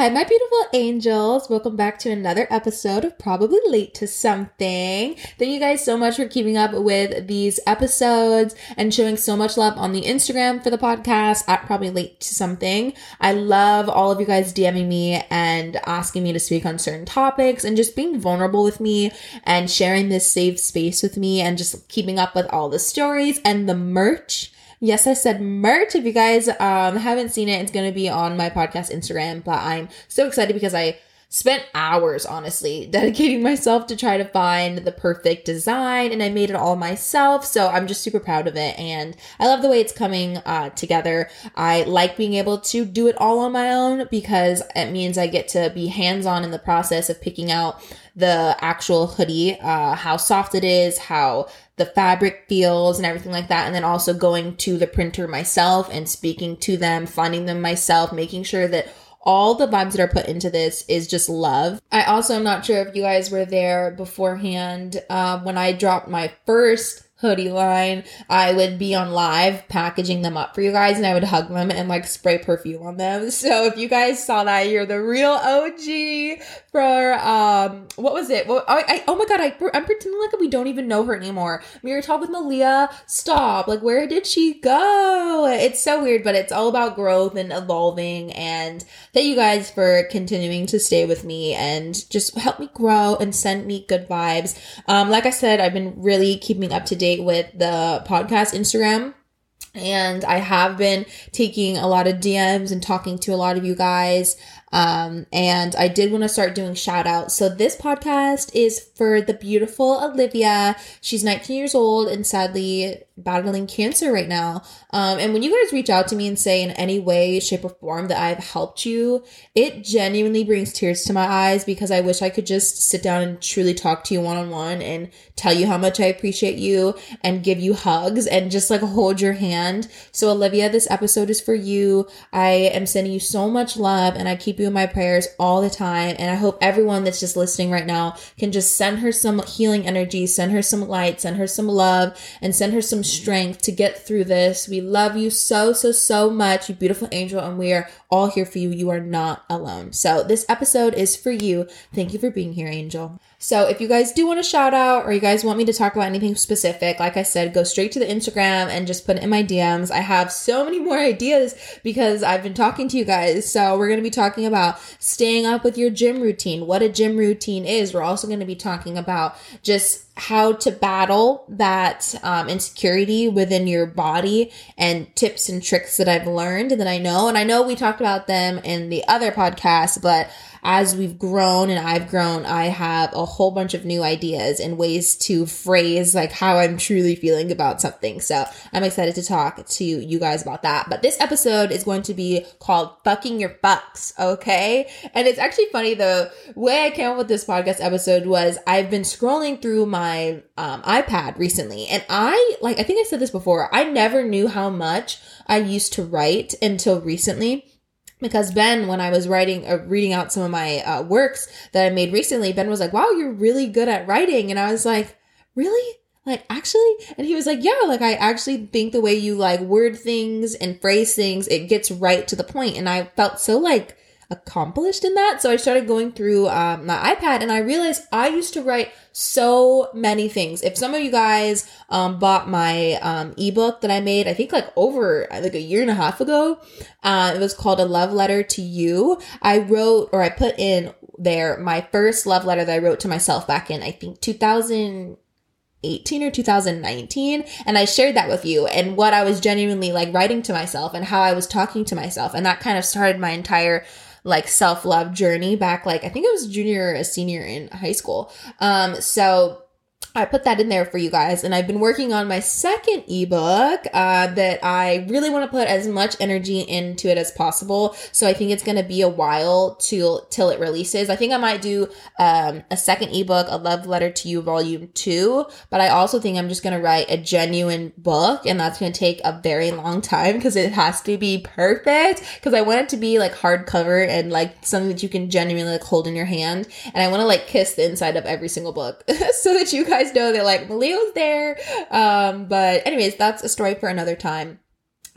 Hi, my beautiful angels. Welcome back to another episode of Probably Late to Something. Thank you guys so much for keeping up with these episodes and showing so much love on the Instagram for the podcast at Probably Late to Something. I love all of you guys DMing me and asking me to speak on certain topics and just being vulnerable with me and sharing this safe space with me and just keeping up with all the stories and the merch Yes, I said merch. If you guys um, haven't seen it, it's going to be on my podcast Instagram. But I'm so excited because I spent hours honestly dedicating myself to try to find the perfect design and I made it all myself. So I'm just super proud of it and I love the way it's coming uh, together. I like being able to do it all on my own because it means I get to be hands on in the process of picking out the actual hoodie, uh, how soft it is, how the fabric feels and everything like that. And then also going to the printer myself and speaking to them, finding them myself, making sure that all the vibes that are put into this is just love. I also am not sure if you guys were there beforehand uh, when I dropped my first hoodie line, I would be on live packaging them up for you guys and I would hug them and like spray perfume on them. So if you guys saw that, you're the real OG for, um, what was it? Well, I, I, oh my God, I, I'm pretending like we don't even know her anymore. Mirror Talk with Malia, stop. Like, where did she go? It's so weird, but it's all about growth and evolving. And thank you guys for continuing to stay with me and just help me grow and send me good vibes. Um, like I said, I've been really keeping up to date with the podcast Instagram. And I have been taking a lot of DMs and talking to a lot of you guys. Um, and I did want to start doing shout outs. So this podcast is for the beautiful Olivia. She's 19 years old and sadly battling cancer right now. Um, and when you guys reach out to me and say in any way, shape, or form that I've helped you, it genuinely brings tears to my eyes because I wish I could just sit down and truly talk to you one on one and tell you how much I appreciate you and give you hugs and just like hold your hand. So, Olivia, this episode is for you. I am sending you so much love and I keep you in my prayers all the time. And I hope everyone that's just listening right now can just send her some healing energy, send her some light, send her some love, and send her some strength to get through this. We love you so, so, so much, you beautiful angel, and we are all here for you. You are not alone. So this episode is for you. Thank you for being here, angel. So if you guys do want a shout out or you guys want me to talk about anything specific, like I said, go straight to the Instagram and just put it in my DMs. I have so many more ideas because I've been talking to you guys. So we're going to be talking about staying up with your gym routine, what a gym routine is. We're also going to be talking about just how to battle that um, insecurity within your body and tips and tricks that I've learned and that I know. And I know we talked about them in the other podcast, but as we've grown and I've grown, I have a whole bunch of new ideas and ways to phrase like how I'm truly feeling about something. So I'm excited to talk to you guys about that. But this episode is going to be called Fucking Your Fucks, okay? And it's actually funny the way I came up with this podcast episode was I've been scrolling through my um, iPad recently and I, like, I think I said this before, I never knew how much I used to write until recently because Ben, when I was writing, uh, reading out some of my uh, works that I made recently, Ben was like, "Wow, you're really good at writing," and I was like, "Really?" Like actually, and he was like, "Yeah, like I actually think the way you like word things and phrase things, it gets right to the point." And I felt so like accomplished in that. So I started going through um, my iPad and I realized I used to write so many things. If some of you guys um, bought my um, ebook that I made, I think like over like a year and a half ago, uh, it was called A Love Letter to You. I wrote or I put in there my first love letter that I wrote to myself back in, I think 2000. 18 or 2019 and I shared that with you and what I was genuinely like writing to myself and how I was talking to myself and that kind of started my entire like self love journey back like I think it was junior or a senior in high school. Um, so I put that in there for you guys, and I've been working on my second ebook uh, that I really want to put as much energy into it as possible. So I think it's going to be a while till till it releases. I think I might do um, a second ebook, a love letter to you, volume two. But I also think I'm just going to write a genuine book, and that's going to take a very long time because it has to be perfect. Because I want it to be like hardcover and like something that you can genuinely like hold in your hand, and I want to like kiss the inside of every single book so that you guys guys know that like Malia was there. Um, but anyways, that's a story for another time.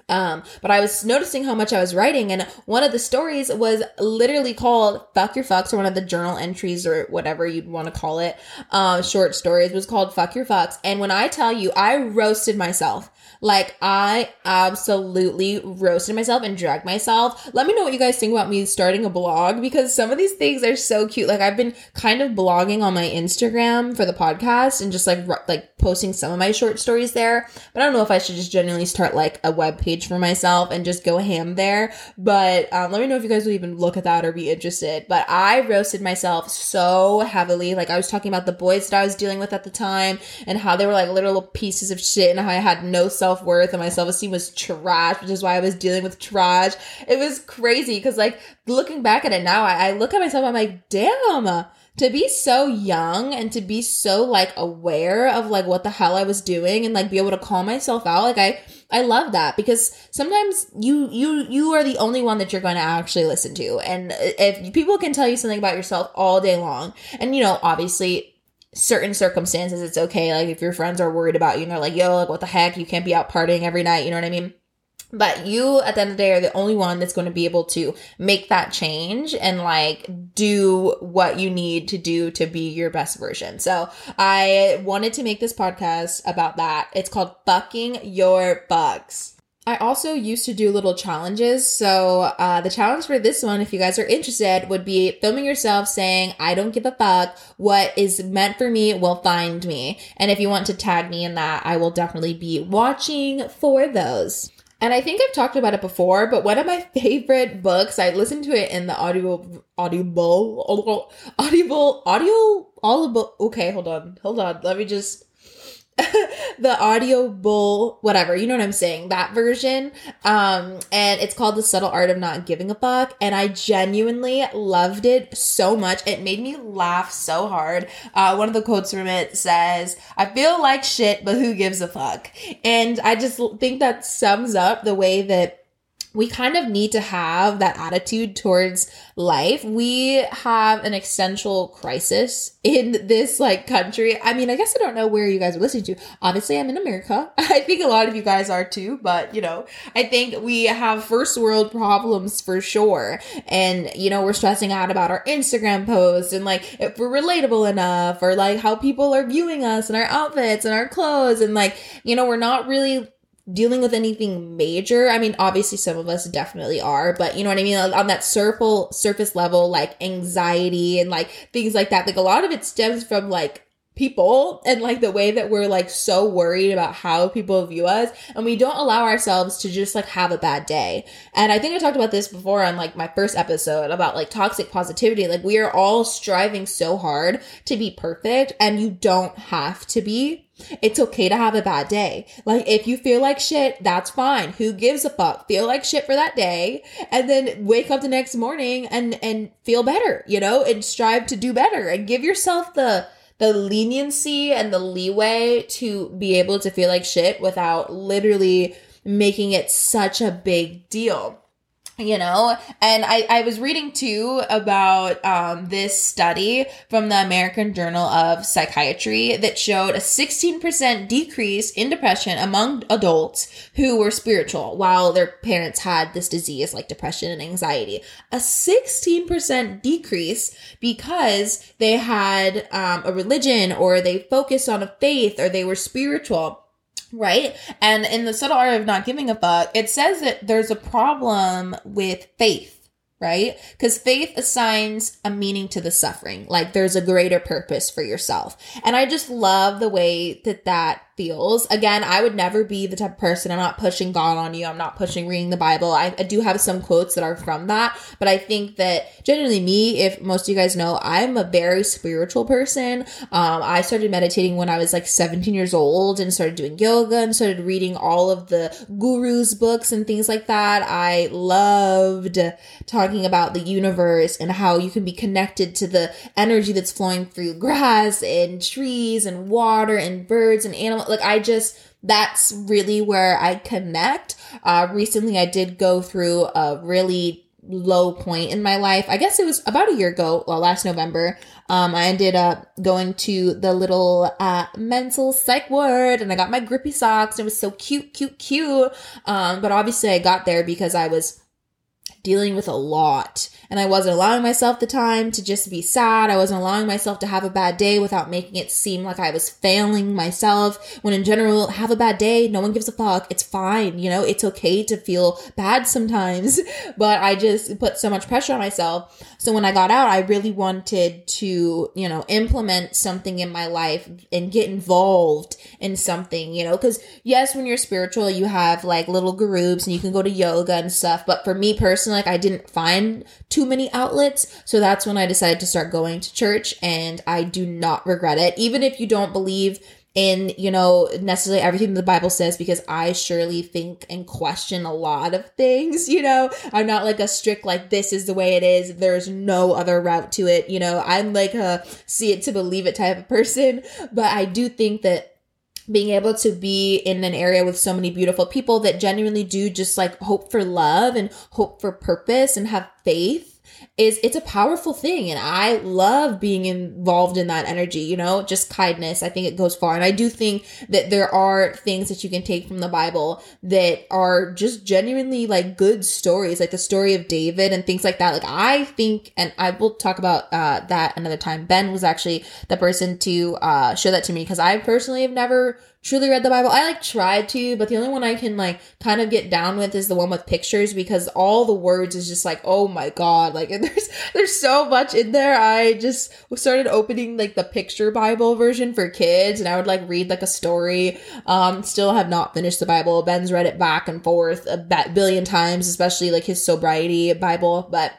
Um, but I was noticing how much I was writing, and one of the stories was literally called "Fuck Your Fucks," or one of the journal entries, or whatever you'd want to call it. Uh, short stories was called "Fuck Your Fucks," and when I tell you, I roasted myself. Like I absolutely roasted myself and dragged myself. Let me know what you guys think about me starting a blog because some of these things are so cute. Like I've been kind of blogging on my Instagram for the podcast and just like like posting some of my short stories there. But I don't know if I should just genuinely start like a web page for myself and just go ham there. But um, let me know if you guys would even look at that or be interested. But I roasted myself so heavily. Like I was talking about the boys that I was dealing with at the time and how they were like little pieces of shit and how I had no self self worth and my self esteem was trash, which is why I was dealing with trash. It was crazy because, like, looking back at it now, I, I look at myself, I'm like, damn to be so young and to be so like aware of like what the hell I was doing and like be able to call myself out like I I love that because sometimes you you you are the only one that you're going to actually listen to and if people can tell you something about yourself all day long and you know obviously certain circumstances it's okay like if your friends are worried about you and they're like yo like what the heck you can't be out partying every night you know what i mean? But you at the end of the day are the only one that's going to be able to make that change and like do what you need to do to be your best version. So i wanted to make this podcast about that. It's called fucking your fucks I also used to do little challenges. So, uh, the challenge for this one, if you guys are interested, would be filming yourself saying, I don't give a fuck. What is meant for me will find me. And if you want to tag me in that, I will definitely be watching for those. And I think I've talked about it before, but one of my favorite books, I listened to it in the audio, audible, audible, audio, audible. Okay, hold on, hold on. Let me just the audio bull whatever you know what i'm saying that version. Um and it's called the subtle art of not giving a fuck and i genuinely loved it so much. It made me laugh so hard. Uh one of the quotes from it says i feel like shit but who gives a fuck? And i just think that sums up the way that we kind of need to have that attitude towards life. We have an existential crisis in this like country. I mean, I guess I don't know where you guys are listening to. Obviously, I'm in America. I think a lot of you guys are too, but you know, I think we have first world problems for sure. And you know, we're stressing out about our Instagram posts and like if we're relatable enough or like how people are viewing us and our outfits and our clothes and like, you know, we're not really dealing with anything major. I mean, obviously some of us definitely are, but you know what I mean? On that surface surface level, like anxiety and like things like that. Like a lot of it stems from like people and like the way that we're like so worried about how people view us and we don't allow ourselves to just like have a bad day. And I think I talked about this before on like my first episode about like toxic positivity. Like we are all striving so hard to be perfect and you don't have to be. It's okay to have a bad day. Like if you feel like shit, that's fine. Who gives a fuck? Feel like shit for that day and then wake up the next morning and and feel better, you know, and strive to do better and give yourself the the leniency and the leeway to be able to feel like shit without literally making it such a big deal you know? And i i was reading too about um this study from the american journal of psychiatry that showed a 16% decrease in depression among adults who were spiritual while their parents had this disease like depression and anxiety. A 16% decrease because they had um, a religion or they focused on a faith or they were spiritual Right. And in the subtle art of not giving a fuck, it says that there's a problem with faith right? Because faith assigns a meaning to the suffering. Like there's a greater purpose for yourself. And I just love the way that that feels. Again, I would never be the type of person, I'm not pushing God on you. I'm not pushing reading the Bible. I, I do have some quotes that are from that, but I think that generally me, if most of you guys know, I'm a very spiritual person. Um, I started meditating when I was like 17 years old and started doing yoga and started reading all of the gurus books and things like that. I loved talking about the universe and how you can be connected to the energy that's flowing through grass and trees and water and birds and animals like I just that's really where I connect. Uh, recently, I did go through a really low point in my life. I guess it was about a year ago, well, last November. Um, I ended up going to the little uh, mental psych ward and I got my grippy socks. It was so cute, cute, cute. Um, but obviously I got there because I was dealing with a lot and I wasn't allowing myself the time to just be sad. I wasn't allowing myself to have a bad day without making it seem like I was failing myself. When in general, have a bad day. No one gives a fuck. It's fine. You know, it's okay to feel bad sometimes, but I just put so much pressure on myself. So when I got out, I really wanted to, you know, implement something in my life and get involved in something, you know, cause yes, when you're spiritual, you have like little groups and you can go to yoga and stuff. But for me personally, like I didn't find too too many outlets. So that's when I decided to start going to church and I do not regret it. Even if you don't believe in, you know, necessarily everything the Bible says, because I surely think and question a lot of things, you know. I'm not like a strict, like, this is the way it is. There's no other route to it, you know. I'm like a see it to believe it type of person. But I do think that being able to be in an area with so many beautiful people that genuinely do just like hope for love and hope for purpose and have faith is it's a powerful thing and I love being involved in that energy, you know, just kindness. I think it goes far. And I do think that there are things that you can take from the Bible that are just genuinely like good stories, like the story of David and things like that. Like I think, and I will talk about uh, that another time. Ben was actually the person to uh, show that to me because I personally have never truly read the Bible. I like tried to, but the only one I can like kind of get down with is the one with pictures because all the words is just like, oh my god, like there's there's so much in there. I just started opening like the picture Bible version for kids and I would like read like a story. Um still have not finished the Bible. Ben's read it back and forth a billion times, especially like his sobriety Bible, but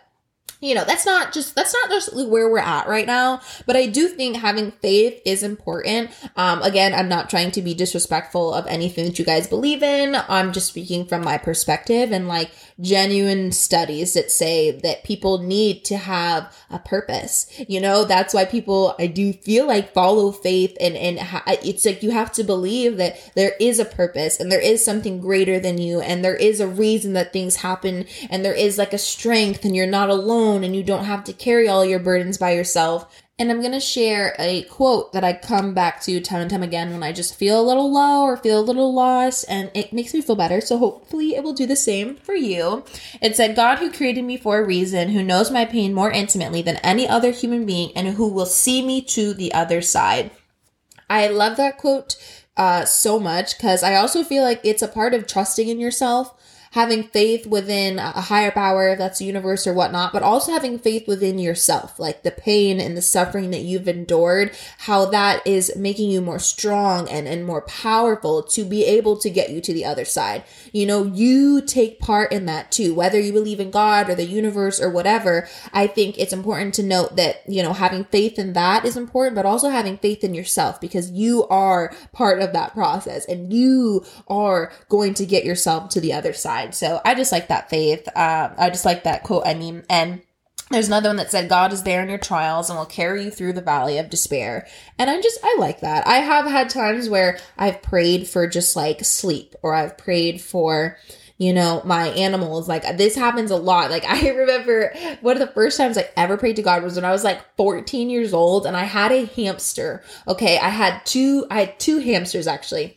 you know, that's not just, that's not just where we're at right now. But I do think having faith is important. Um, again, I'm not trying to be disrespectful of anything that you guys believe in. I'm just speaking from my perspective and like genuine studies that say that people need to have a purpose. You know, that's why people, I do feel like follow faith and, and ha- it's like you have to believe that there is a purpose and there is something greater than you and there is a reason that things happen and there is like a strength and you're not alone alone and you don't have to carry all your burdens by yourself. And I'm going to share a quote that I come back to time and time again when I just feel a little low or feel a little lost, and it makes me feel better. So hopefully it will do the same for you. It said, God who created me for a reason, who knows my pain more intimately than any other human being, and who will see me to the other side. I love that quote uh, so much because I also feel like it's a part of trusting in yourself having faith within a higher power, if that's the universe or whatnot, but also having faith within yourself, like the pain and the suffering that you've endured, how that is making you more strong and, and more powerful to be able to get you to the other side. You know, you take part in that too, whether you believe in God or the universe or whatever. I think it's important to note that, you know, having faith in that is important, but also having faith in yourself because you are part of that process and you are going to get yourself to the other side. So I just like that faith. Uh, I just like that quote. I mean, and there's another one that said, God is there in your trials and will carry you through the valley of despair. And I just, I like that. I have had times where I've prayed for just like sleep or I've prayed for, you know, my animals. Like this happens a lot. Like I remember one of the first times I ever prayed to God was when I was like 14 years old and I had a hamster. Okay. I had two, I had two hamsters actually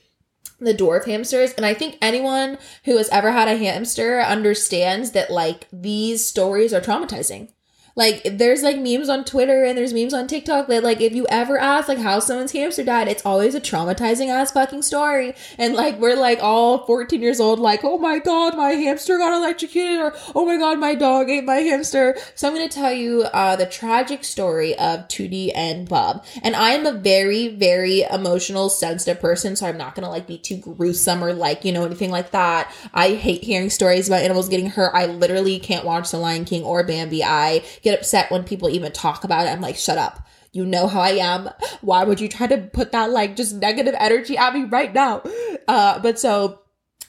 the dwarf hamsters. And I think anyone who has ever had a hamster understands that like these stories are traumatizing. Like there's like memes on Twitter and there's memes on TikTok that like if you ever ask like how someone's hamster died, it's always a traumatizing ass fucking story. And like we're like all 14 years old, like, oh my god, my hamster got electrocuted, or oh my god, my dog ate my hamster. So I'm gonna tell you uh the tragic story of Tootie and Bub. And I am a very, very emotional, sensitive person, so I'm not gonna like be too gruesome or like, you know, anything like that. I hate hearing stories about animals getting hurt. I literally can't watch The Lion King or Bambi. I get upset when people even talk about it. I'm like, shut up. You know how I am. Why would you try to put that like just negative energy at me right now? Uh, but so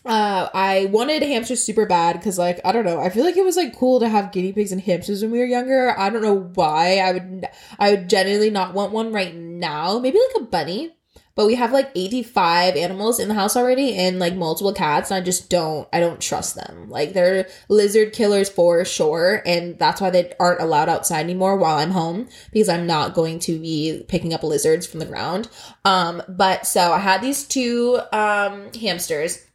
uh, I wanted hamsters super bad because, like, I don't know. I feel like it was like cool to have guinea pigs and hamsters when we were younger. I don't know why. I would, I would genuinely not want one right now. Maybe like a bunny but we have like 85 animals in the house already and like multiple cats. And I just don't, I don't trust them. Like they're lizard killers for sure. And that's why they aren't allowed outside anymore while I'm home because I'm not going to be picking up lizards from the ground. Um, but so I had these two, um, hamsters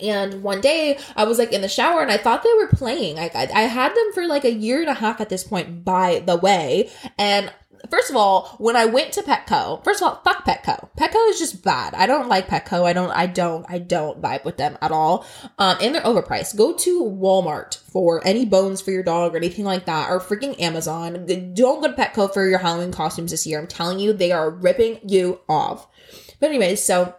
and one day I was like in the shower and I thought they were playing. I, I, I had them for like a year and a half at this point, by the way. And first of all, when I went to Petco, first of all, fuck Petco. Petco is just bad. I don't like Petco. I don't, I don't, I don't vibe with them at all. Um, and they're overpriced. Go to Walmart for any bones for your dog or anything like that, or freaking Amazon. Don't go to Petco for your Halloween costumes this year. I'm telling you, they are ripping you off. But anyways, so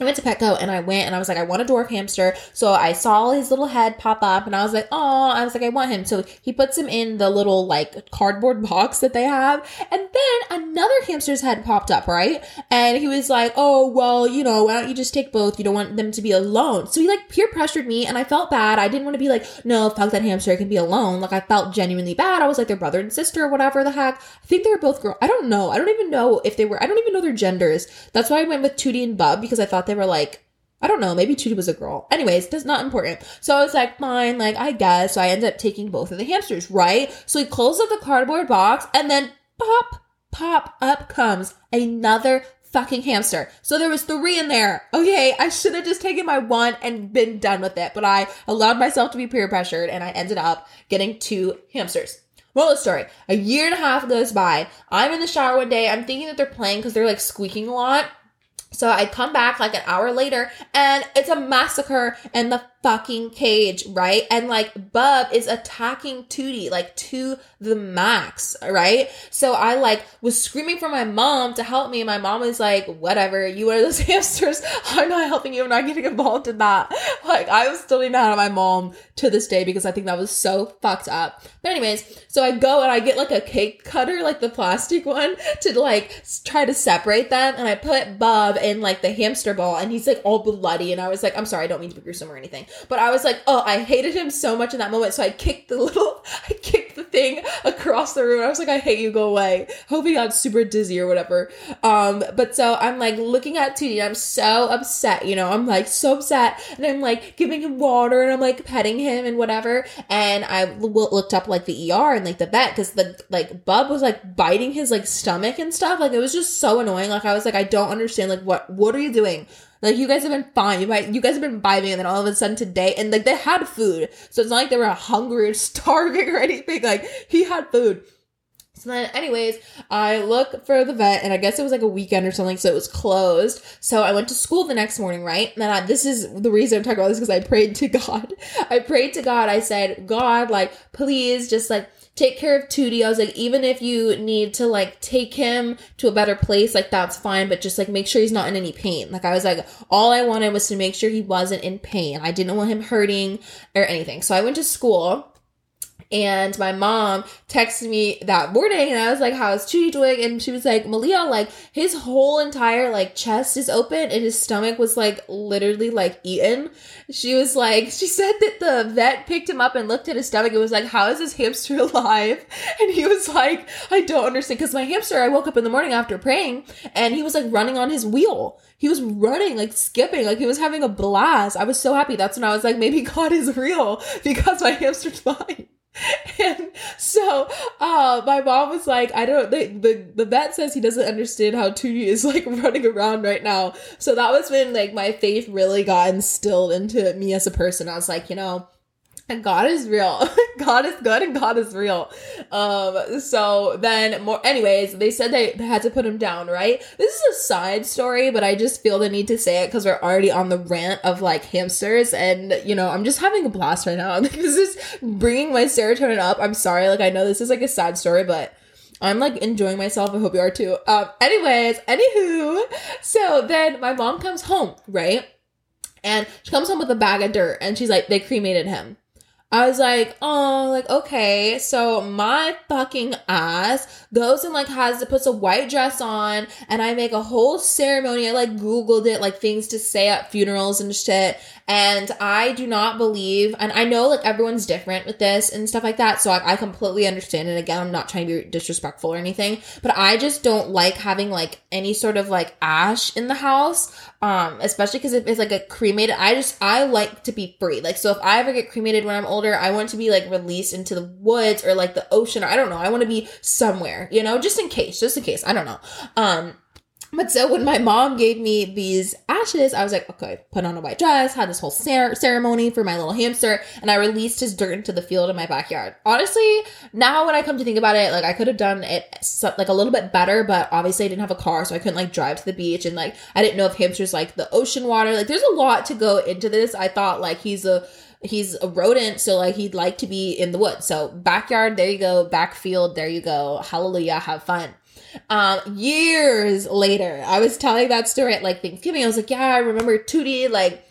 I went to Petco and I went and I was like, I want a dwarf hamster. So I saw his little head pop up and I was like, oh, I was like, I want him. So he puts him in the little like cardboard box that they have. And then another hamster's head popped up, right? And he was like, oh, well, you know, why don't you just take both? You don't want them to be alone. So he like peer pressured me and I felt bad. I didn't want to be like, no, fuck that hamster. Can be alone. Like I felt genuinely bad. I was like their brother and sister or whatever the heck. I think they were both girl. I don't know. I don't even know if they were, I don't even know their genders. That's why I went with Tootie and Bub because I thought they were like, I don't know, maybe Tootie was a girl. Anyways, that's not important. So I was like, fine, like, I guess. So I ended up taking both of the hamsters, right? So he closed up the cardboard box and then pop, pop, up comes another fucking hamster. So there was three in there. Okay, I should have just taken my one and been done with it, but I allowed myself to be peer pressured and I ended up getting two hamsters. Well, the story, a year and a half goes by. I'm in the shower one day. I'm thinking that they're playing because they're like squeaking a lot. So I come back like an hour later and it's a massacre in the fucking cage, right? And like Bub is attacking Tootie like to the max, right? So I like was screaming for my mom to help me. My mom was like, whatever, you are those hamsters. I'm not helping you. I'm not getting involved in that. Like I was still mad at my mom to this day because I think that was so fucked up. But anyways, so I go and I get like a cake cutter, like the plastic one to like try to separate them. And I put Bub in like the hamster ball and he's like all bloody. And I was like, I'm sorry, I don't mean to be gruesome or anything. But I was like, oh, I hated him so much in that moment. So I kicked the little, I kicked the thing across the room. I was like, I hate you, go away. Hope he got super dizzy or whatever. Um, but so I'm like looking at Tootie I'm so upset, you know, I'm like so upset. And I'm like giving him water and I'm like petting him and whatever. And I looked up like the ER and like the vet because the like Bub was like biting his like stomach and stuff. Like it was just so annoying. Like I was like, I don't understand. Like what, what are you doing? Like you guys have been fine. You might, you guys have been vibing, and then all of a sudden today, and like they had food, so it's not like they were hungry or starving or anything. Like he had food. So then, anyways, I look for the vet, and I guess it was like a weekend or something, so it was closed. So I went to school the next morning, right? And then I, this is the reason I'm talking about this because I prayed to God. I prayed to God. I said, God, like, please just like take care of Tootie. I was like, even if you need to like take him to a better place, like that's fine, but just like make sure he's not in any pain. Like I was like, all I wanted was to make sure he wasn't in pain. I didn't want him hurting or anything. So I went to school and my mom texted me that morning and I was like, How's Tootie doing? And she was like, Malia, like his whole entire like chest is open and his stomach was like literally like eaten. She was like, she said that the vet picked him up and looked at his stomach and was like, How is this hamster alive? And he was like, I don't understand. Cause my hamster, I woke up in the morning after praying and he was like running on his wheel. He was running, like skipping, like he was having a blast. I was so happy. That's when I was like, maybe God is real because my hamster's fine. and so uh my mom was like i don't the, the the vet says he doesn't understand how Tootie is like running around right now. So that was when like my faith really got instilled into me as a person. I was like you know God is real. God is good and God is real. Um, so then more, anyways, they said they, they had to put him down, right? This is a side story, but I just feel the need to say it because we're already on the rant of like hamsters and, you know, I'm just having a blast right now. this is bringing my serotonin up. I'm sorry. Like, I know this is like a sad story, but I'm like enjoying myself. I hope you are too. Um, anyways, anywho, so then my mom comes home, right? And she comes home with a bag of dirt and she's like, they cremated him. I was like, oh, like, okay. So my fucking ass goes and like has to puts a white dress on and I make a whole ceremony. I like Googled it, like things to say at funerals and shit. And I do not believe, and I know like everyone's different with this and stuff like that. So I, I completely understand it. Again, I'm not trying to be disrespectful or anything, but I just don't like having like any sort of like ash in the house. Um, especially because if it's like a cremated, I just, I like to be free. Like, so if I ever get cremated when I'm older, I want to be like released into the woods or like the ocean. I don't know. I want to be somewhere, you know, just in case, just in case. I don't know. Um, but so when my mom gave me these ashes, I was like, okay, put on a white dress, had this whole cer- ceremony for my little hamster, and I released his dirt into the field in my backyard. Honestly, now when I come to think about it, like I could have done it so, like a little bit better, but obviously I didn't have a car, so I couldn't like drive to the beach, and like I didn't know if hamsters like the ocean water. Like there's a lot to go into this. I thought like he's a he's a rodent, so like he'd like to be in the woods. So backyard, there you go. Backfield, there you go. Hallelujah, have fun. Um, years later, I was telling that story at like Thanksgiving. I was like, yeah, I remember Tootie, like,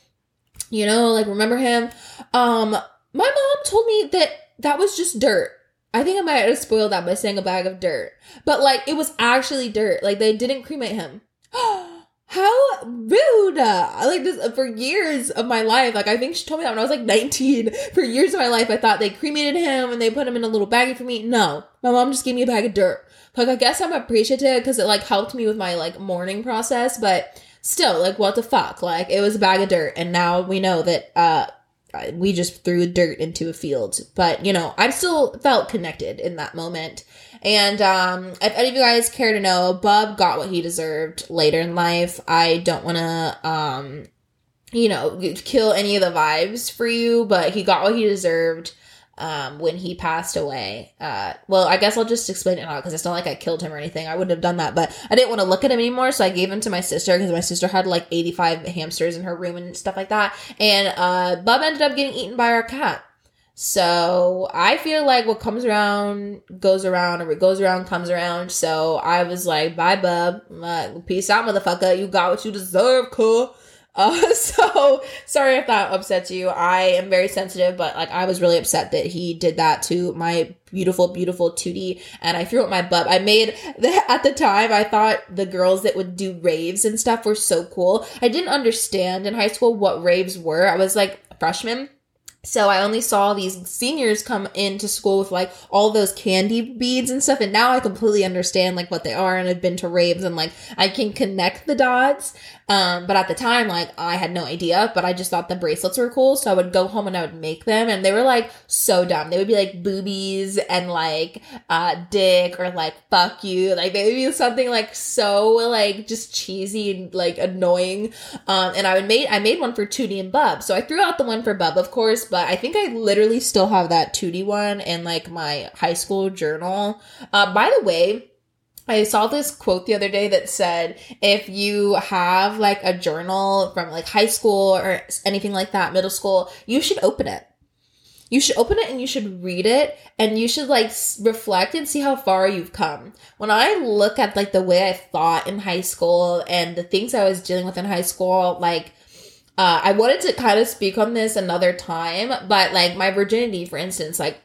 you know, like remember him. Um, my mom told me that that was just dirt. I think I might have spoiled that by saying a bag of dirt, but like it was actually dirt. Like they didn't cremate him. How rude! I like this for years of my life. Like I think she told me that when I was like 19. For years of my life, I thought they cremated him and they put him in a little baggie for me. No, my mom just gave me a bag of dirt. Like I guess I'm appreciative because it like helped me with my like mourning process, but still, like what the fuck? Like it was a bag of dirt, and now we know that uh we just threw dirt into a field. But you know, I still felt connected in that moment. And um, if any of you guys care to know, Bub got what he deserved later in life. I don't want to, um, you know, kill any of the vibes for you, but he got what he deserved um, when he passed away. Uh, well, I guess I'll just explain it now because it's not like I killed him or anything. I wouldn't have done that, but I didn't want to look at him anymore, so I gave him to my sister because my sister had like 85 hamsters in her room and stuff like that. And uh, Bub ended up getting eaten by our cat. So I feel like what comes around goes around, or what goes around comes around. So I was like, bye, bub. peace out, motherfucker. You got what you deserve, cool. Uh, so sorry if that upsets you. I am very sensitive, but like I was really upset that he did that to my beautiful, beautiful Tootie, and I threw up my butt. I made the, at the time I thought the girls that would do raves and stuff were so cool. I didn't understand in high school what raves were. I was like a freshman so I only saw these seniors come into school with like all those candy beads and stuff. And now I completely understand like what they are and I've been to raves and like I can connect the dots. Um, but at the time, like I had no idea, but I just thought the bracelets were cool. So I would go home and I would make them and they were like so dumb. They would be like boobies and like, uh, dick or like fuck you. Like they would be something like so like just cheesy and like annoying. Um, and I would make, I made one for Tootie and Bub. So I threw out the one for Bub, of course but I think I literally still have that Tootie one in like my high school journal. Uh, by the way, I saw this quote the other day that said if you have like a journal from like high school or anything like that, middle school, you should open it. You should open it and you should read it and you should like reflect and see how far you've come. When I look at like the way I thought in high school and the things I was dealing with in high school, like uh, I wanted to kind of speak on this another time, but like my virginity, for instance, like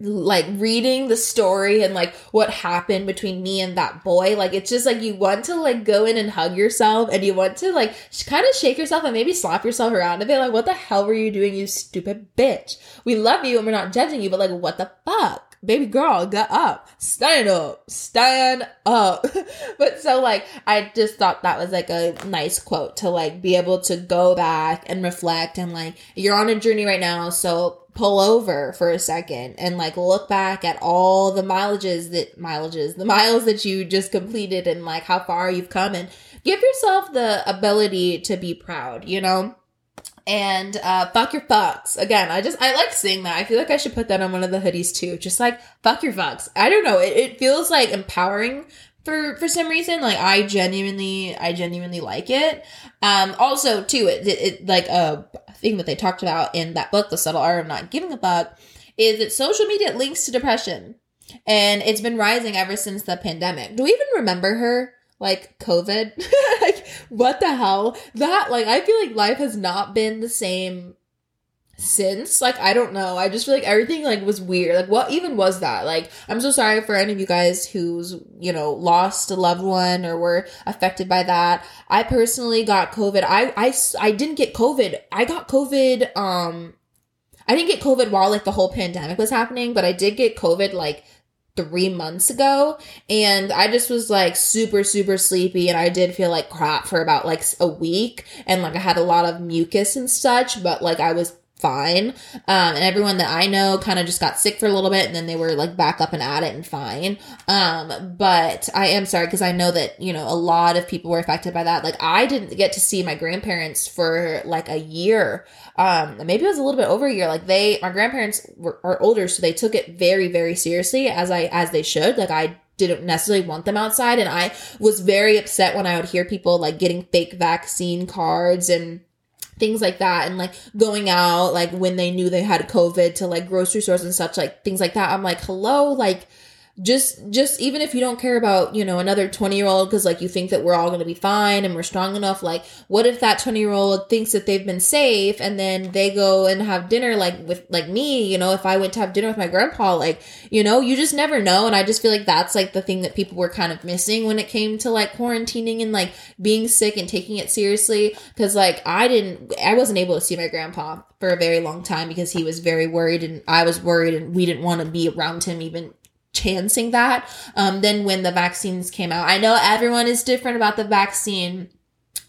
like reading the story and like what happened between me and that boy like it's just like you want to like go in and hug yourself and you want to like kind of shake yourself and maybe slap yourself around a bit like what the hell were you doing you stupid bitch we love you and we're not judging you but like what the fuck baby girl, get up, stand up, stand up. but so like, I just thought that was like a nice quote to like be able to go back and reflect and like, you're on a journey right now. So pull over for a second and like look back at all the mileages that mileages, the miles that you just completed and like how far you've come and give yourself the ability to be proud, you know? and uh, fuck your fucks. Again, I just I like seeing that. I feel like I should put that on one of the hoodies too. Just like fuck your fucks. I don't know. It, it feels like empowering for for some reason. Like I genuinely I genuinely like it. Um, also too, it, it, it like a thing that they talked about in that book, The Subtle Art of Not Giving a Fuck, is that social media links to depression, and it's been rising ever since the pandemic. Do we even remember her? like COVID. like, what the hell? That, like, I feel like life has not been the same since? Like i don't know. I just feel like everything like was weird. Like what even was that? Like i'm so sorry for any of you guys who's you know lost a loved one or were affected by that. I personally got covid. I i, I didn't get covid. I got covid um i didn't get covid while like the whole pandemic was happening but i did get covid like three months ago. And i just was like super super sleepy and i did feel like crap for about like a week. And like i had a lot of mucus and such but like i was fine. Um, and everyone that I know kind of just got sick for a little bit and then they were like back up and at it and fine. Um, but I am sorry because I know that, you know, a lot of people were affected by that. Like I didn't get to see my grandparents for like a year. Um, maybe it was a little bit over a year. Like they, my grandparents were, are older, so they took it very, very seriously as I, as they should. Like I didn't necessarily want them outside. And I was very upset when I would hear people like getting fake vaccine cards and, things like that and like going out like when they knew they had covid to like grocery stores and such like things like that. I'm like hello like just just even if you don't care about you know another 20 year old because like you think that we're all going to be fine and we're strong enough like what if that 20 year old thinks that they've been safe and then they go and have dinner like with like me you know if i went to have dinner with my grandpa like you know you just never know. And i just feel like that's like the thing that people were kind of missing when it came to like quarantining and like being sick and taking it seriously. Because like i didn't i wasn't able to see my grandpa for a very long time because he was very worried and I was worried and we didn't want to be around him even chancing that. Um, then when the vaccines came out, I know everyone is different about the vaccine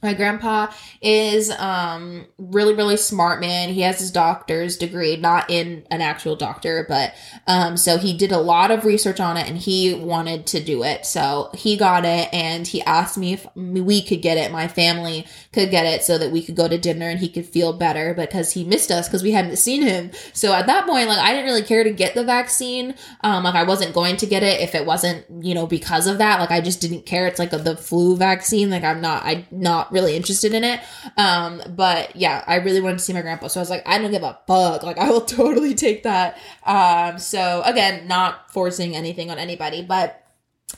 my grandpa is um really really smart man. He has his doctor's degree not in an actual doctor but um so he did a lot of research on it and he wanted to do it. So he got it and he asked me if we could get it my family could get it so that we could go to dinner and he could feel better because he missed us because we hadn't seen him. So at that point like i didn't really care to get the vaccine. Um like i wasn't going to get it if it wasn't you know because of that. Like i just didn't care. It's like a, the flu vaccine. Like i'm not i not really interested in it. Um, but yeah, I really wanted to see my grandpa. So I was like, I don't give a fuck. Like, I will totally take that. Um, so again, not forcing anything on anybody, but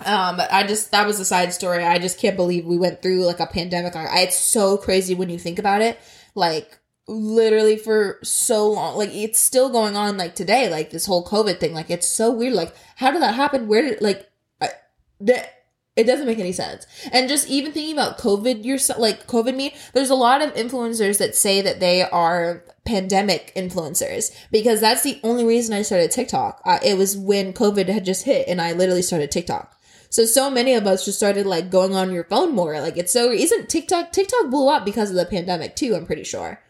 um i just that was a side story i just can't believe we went through like a pandemic I, it's so crazy when you think about it like literally for so long like it's still going on like today like this whole covid thing like it's so weird like how did that happen where did like I, it doesn't make any sense. And just even thinking about COVID yourself, like COVID me, there's a lot of influencers that say that they are pandemic influencers because that's the only reason I started TikTok. Uh, it was when COVID had just hit and I literally started TikTok. So, so many of us just started like going on your phone more. Like it's so, isn't TikTok, TikTok blew up because of the pandemic too, I'm pretty sure.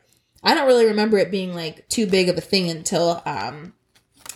I don't really remember it being like too big of a thing until, um,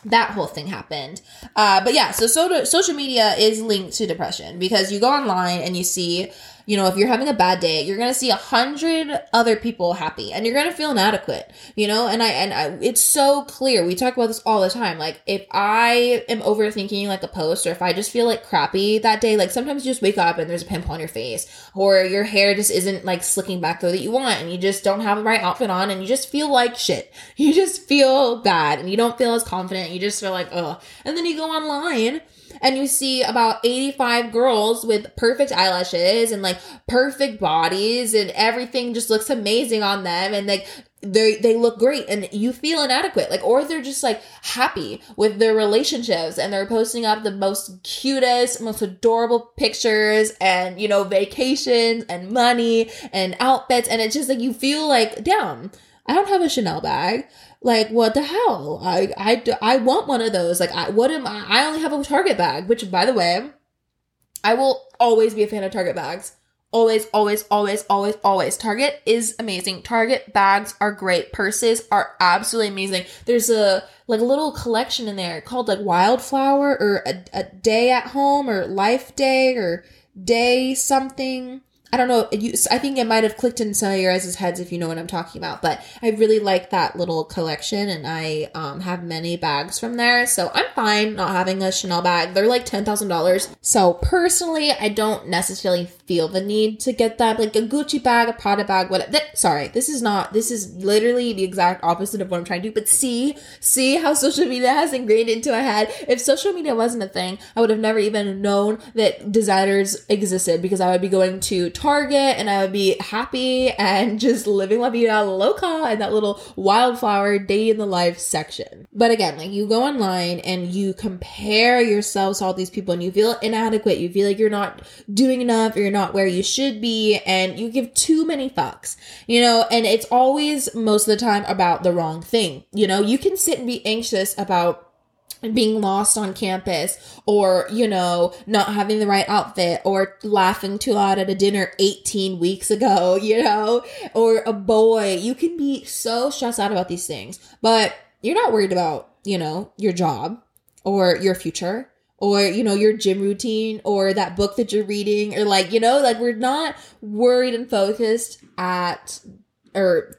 that whole thing happened. Uh, but yeah, so, so social media is linked to depression because you go online and you see you know, if you're having a bad day, you're gonna see a hundred other people happy, and you're gonna feel inadequate. You know, and I and I, it's so clear. We talk about this all the time. Like, if I am overthinking like a post, or if I just feel like crappy that day, like sometimes you just wake up and there's a pimple on your face, or your hair just isn't like slicking back way that you want, and you just don't have the right outfit on, and you just feel like shit. You just feel bad, and you don't feel as confident. You just feel like, oh, and then you go online and you see about 85 girls with perfect eyelashes and like perfect bodies and everything just looks amazing on them and like they they look great and you feel inadequate. Like or they're just like happy with their relationships and they're posting up the most cutest most adorable pictures and you know vacations and money and outfits and it's just like you feel like damn I don't have a Chanel bag. Like, what the hell? I, I, I want one of those. Like, I, what am I? I only have a Target bag, which, by the way, I will always be a fan of Target bags. Always, always, always, always, always. Target is amazing. Target bags are great. Purses are absolutely amazing. There's a, like, a little collection in there called, like, Wildflower or a, a Day at Home or Life Day or Day something I don't know. You, I think it might have clicked in some of your guys' heads if you know what I'm talking about. But I really like that little collection, and I um, have many bags from there. So I'm fine not having a Chanel bag. They're like ten thousand dollars. So personally, I don't necessarily feel the need to get that like a Gucci bag, a Prada bag. What? Sorry, this is not. This is literally the exact opposite of what I'm trying to do. But see, see how social media has ingrained into my head. If social media wasn't a thing, I would have never even known that designers existed because I would be going to Target and I would be happy and just living la vida loca in that little wildflower day in the life section. But again, like you go online and you compare yourselves to all these people and you feel inadequate. You feel like you're not doing enough or you're not where you should be and you give too many fucks, you know, and it's always most of the time about the wrong thing. You know, you can sit and be anxious about being lost on campus or, you know, not having the right outfit or laughing too loud at a dinner 18 weeks ago, you know, or a boy. You can be so stressed out about these things, but you're not worried about, you know, your job or your future or you know your gym routine or that book that you're reading or like you know like we're not worried and focused at or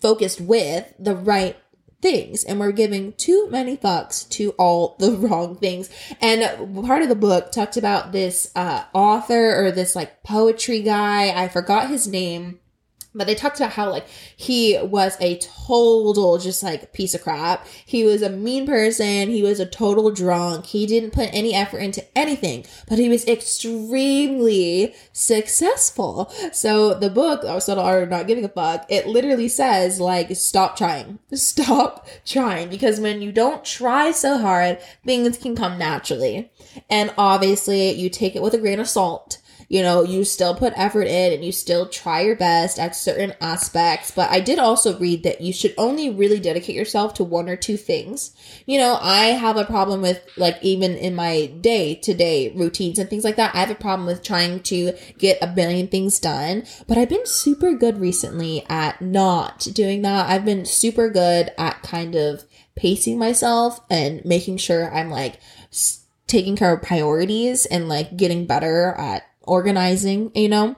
focused with the right things and we're giving too many fucks to all the wrong things. And part of the book talked about this uh, author or this like poetry guy. I forgot his name but they talked about how like he was a total just like piece of crap. He was a mean person. He was a total drunk. He didn't put any effort into anything, but he was extremely successful. So the book, I was are not giving a fuck. It literally says like, stop trying, stop trying. Because when you don't try so hard, things can come naturally. And obviously you take it with a grain of salt you know, you still put effort in and you still try your best at certain aspects. But I did also read that you should only really dedicate yourself to one or two things. You know, I have a problem with like even in my day to day routines and things like that. I have a problem with trying to get a billion things done, but I've been super good recently at not doing that. I've been super good at kind of pacing myself and making sure I'm like, taking care of priorities and like getting better at organizing, you know?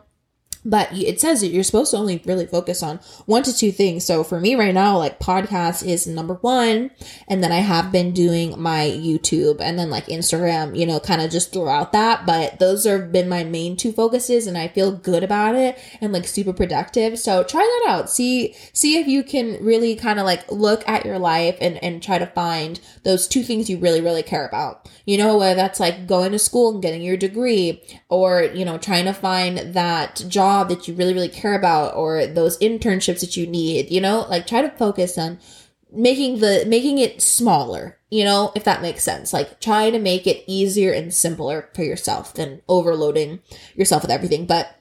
But it says that you're supposed to only really focus on one to two things. So for me right now, like podcast is number one. And then I have been doing my YouTube and then like Instagram, you know, kind of just throughout that. But those have been my main two focuses and I feel good about it and like super productive. So try that out. See, see if you can really kind of like look at your life and, and try to find those two things you really, really care about. You know, whether that's like going to school and getting your degree or, you know, trying to find that job that you really, really care about or those internships that you need, you know, like try to focus on making the, making it smaller, you know, if that makes sense. Like try to make it easier and simpler for yourself than overloading yourself with everything. But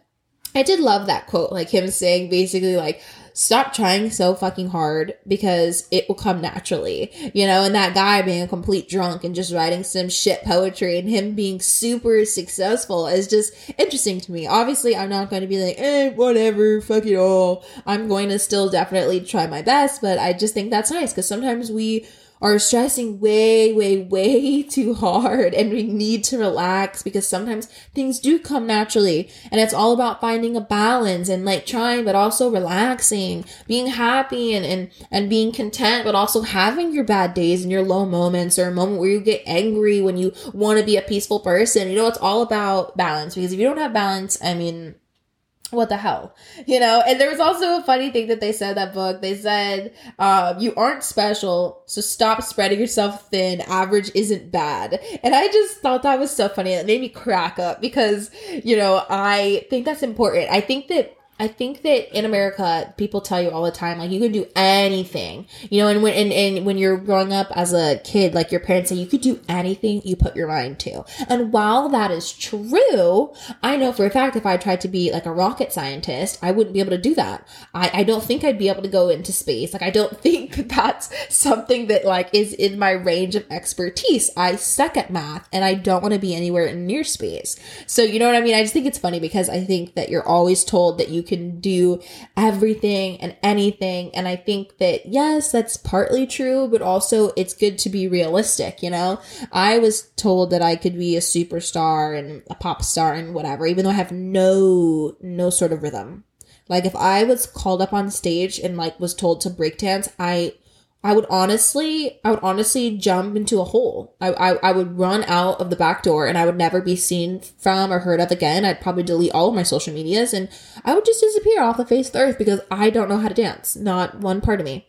I did love that quote, like him saying basically like, stop trying so fucking hard because it will come naturally, you know, and that guy being a complete drunk and just writing some shit poetry and him being super successful is just interesting to me. Obviously, I'm not going to be like, eh, whatever, fuck it all. I'm going to still definitely try my best, but I just think that's nice because sometimes we are stressing way, way, way too hard and we need to relax because sometimes things do come naturally and it's all about finding a balance and like trying but also relaxing, being happy and, and, and being content but also having your bad days and your low moments or a moment where you get angry when you want to be a peaceful person. You know, it's all about balance because if you don't have balance, I mean, what the hell? You know and there was also a funny thing that they said that book. They said um, you aren't special so stop spreading yourself thin. Average isn't bad. And i just thought that was so funny. It made me crack up because you know i think that's important. I think that I think that in America, people tell you all the time, like you can do anything, you know, and when, and, and when you're growing up as a kid, like your parents say, you could do anything you put your mind to. And while that is true, I know for a fact if I tried to be like a rocket scientist, I wouldn't be able to do that. I, I don't think I'd be able to go into space. Like, I don't think that that's something that like is in my range of expertise. I suck at math and I don't want to be anywhere near space. So, you know what I mean? I just think it's funny because I think that you're always told that you can do everything and anything. And I think that, yes, that's partly true, but also it's good to be realistic, you know? I was told that I could be a superstar and a pop star and whatever, even though I have no, no sort of rhythm. Like if I was called up on stage and like was told to breakdance, I I would honestly, I would honestly jump into a hole. I, I, I, would run out of the back door and I would never be seen from or heard of again. I'd probably delete all of my social medias and I would just disappear off the face of the earth because I don't know how to dance. Not one part of me.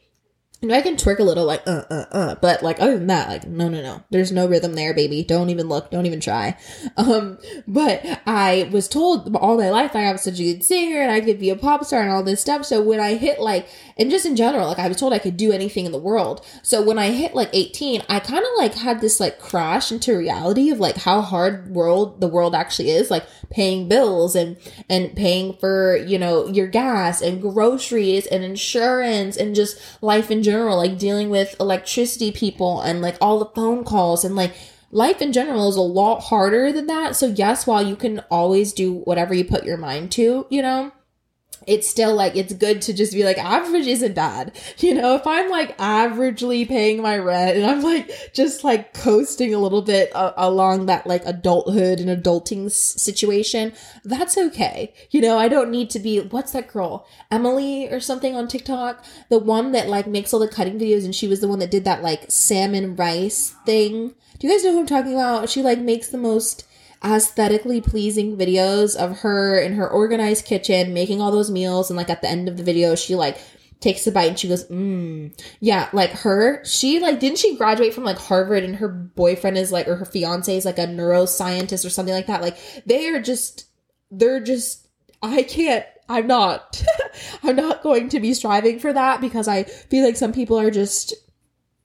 You know, I can twerk a little like uh uh uh, but like other than that, like no no no, there's no rhythm there, baby. Don't even look, don't even try. Um, but I was told all my life I was such a good singer and I could be a pop star and all this stuff. So when I hit like, and just in general, like I was told I could do anything in the world. So when I hit like 18, I kind of like had this like crash into reality of like how hard world the world actually is, like paying bills and and paying for you know your gas and groceries and insurance and just life in general, like dealing with electricity people and like all the phone calls and like life in general is a lot harder than that. So, yes, while you can always do whatever you put your mind to, you know, it's still like it's good to just be like average isn't bad. You know if i'm like averagely paying my rent and i'm like just like coasting a little bit uh, along that like adulthood and adulting s- situation that's okay. You know i don't need to be what's that girl? Emily or something on tiktok? The one that like makes all the cutting videos and she was the one that did that like salmon rice thing. Do you guys know who i'm talking about? She like makes the most aesthetically pleasing videos of her in her organized kitchen making all those meals. And like at the end of the video she like takes a bite and she goes mmm yeah like her she like didn't she graduate from like harvard and her boyfriend is like or her fiance is like a neuroscientist or something like that? Like they are just they're just i can't i'm not i'm not going to be striving for that because i feel like some people are just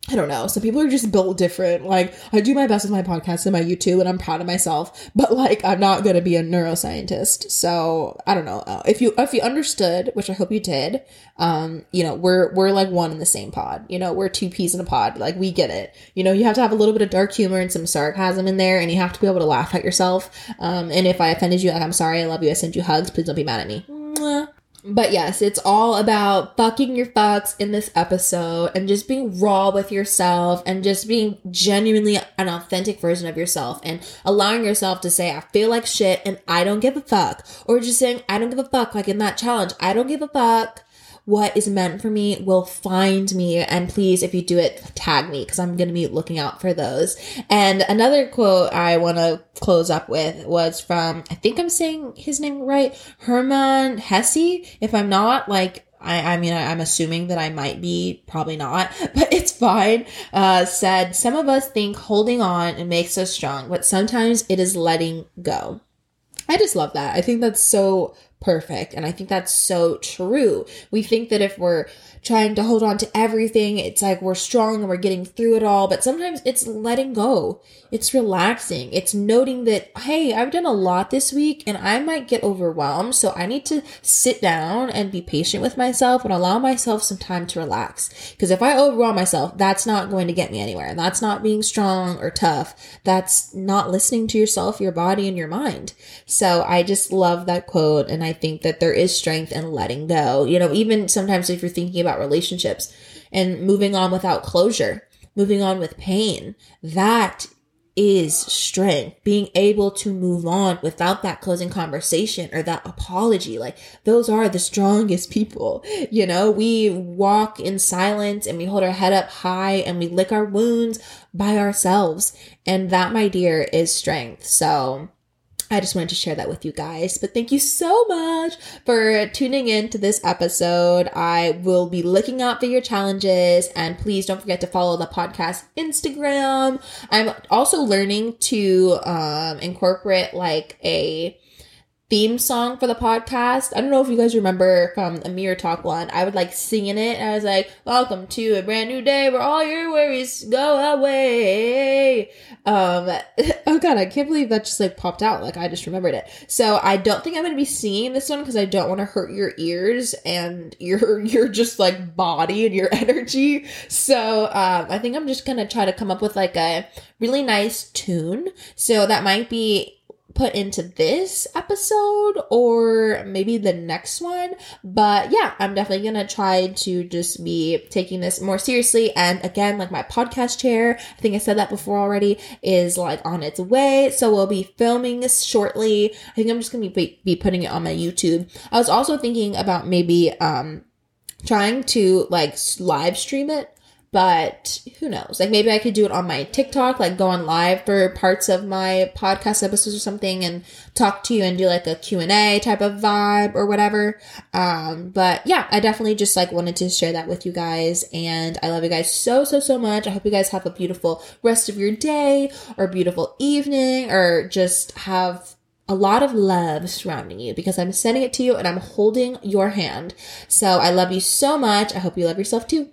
I don't know. Some people are just built different. Like I do my best with my podcast and my YouTube and I'm proud of myself, but like I'm not to be a neuroscientist. So, I don't know. Uh, if you if you understood, which I hope you did, um, you know, we're we're like one in the same pod. You know, we're two peas in a pod. Like we get it. You know, you have to have a little bit of dark humor and some sarcasm in there and you have to be able to laugh at yourself. Um, and if I offended you, like I'm sorry, I love you, I send you hugs, please don't be mad at me. Mwah. But yes, it's all about fucking your fucks in this episode and just being raw with yourself and just being genuinely an authentic version of yourself and allowing yourself to say, I feel like shit and I don't give a fuck. Or just saying, I don't give a fuck, like in that challenge, I don't give a fuck what is meant for me will find me. And please, if you do it, tag me because I'm going to be looking out for those. And another quote I want to close up with was from, I think I'm saying his name right, Hermann Hesse. If I'm not, like, I, I mean, I, am assuming that I might be, probably not, but it's fine. Uh, said, some of us think holding on makes us strong, but sometimes it is letting go. I just love that. I think that's so perfect. And I think that's so true. We think that if we're trying to hold on to everything, it's like we're strong and we're getting through it all. But sometimes it's letting go. It's relaxing. It's noting that, hey, I've done a lot this week and I might get overwhelmed. So I need to sit down and be patient with myself and allow myself some time to relax. Because if I overwhelm myself, that's not going to get me anywhere. That's not being strong or tough. That's not listening to yourself, your body, and your mind. So I just love that quote. And I think that there is strength in letting go. You know, even sometimes if you're thinking about relationships and moving on without closure, moving on with pain, that is strength. Being able to move on without that closing conversation or that apology. Like those are the strongest people. You know, we walk in silence and we hold our head up high and we lick our wounds by ourselves. And that, my dear, is strength. So I just wanted to share that with you guys. But thank you so much for tuning in to this episode. I will be looking out for your challenges and please don't forget to follow the podcast Instagram. I'm also learning to um, incorporate like a theme song for the podcast. I don't know if you guys remember from a Mirror Talk one. I would like singing it. I was like, "Welcome to a brand new day where all your worries go away." Um, oh god, I can't believe that just like popped out. Like I just remembered it. So I don't think I'm gonna be singing this one because I don't want to hurt your ears and your your just like body and your energy. So um, I think I'm just gonna try to come up with like a really nice tune. So that might be put into this episode or maybe the next one. But yeah, I'm definitely gonna try to just be taking this more seriously. And again, like my podcast chair, I think I said that before already, is like on its way. So we'll be filming this shortly. I think I'm just gonna be, be putting it on my YouTube. I was also thinking about maybe um trying to like live stream it but who knows? Like maybe I could do it on my TikTok, like go on live for parts of my podcast episodes or something and talk to you and do like a Q&A type of vibe or whatever. Um, but yeah, I definitely just like wanted to share that with you guys and I love you guys so, so, so much. I hope you guys have a beautiful rest of your day or beautiful evening or just have a lot of love surrounding you because I'm sending it to you and I'm holding your hand. So I love you so much. I hope you love yourself too.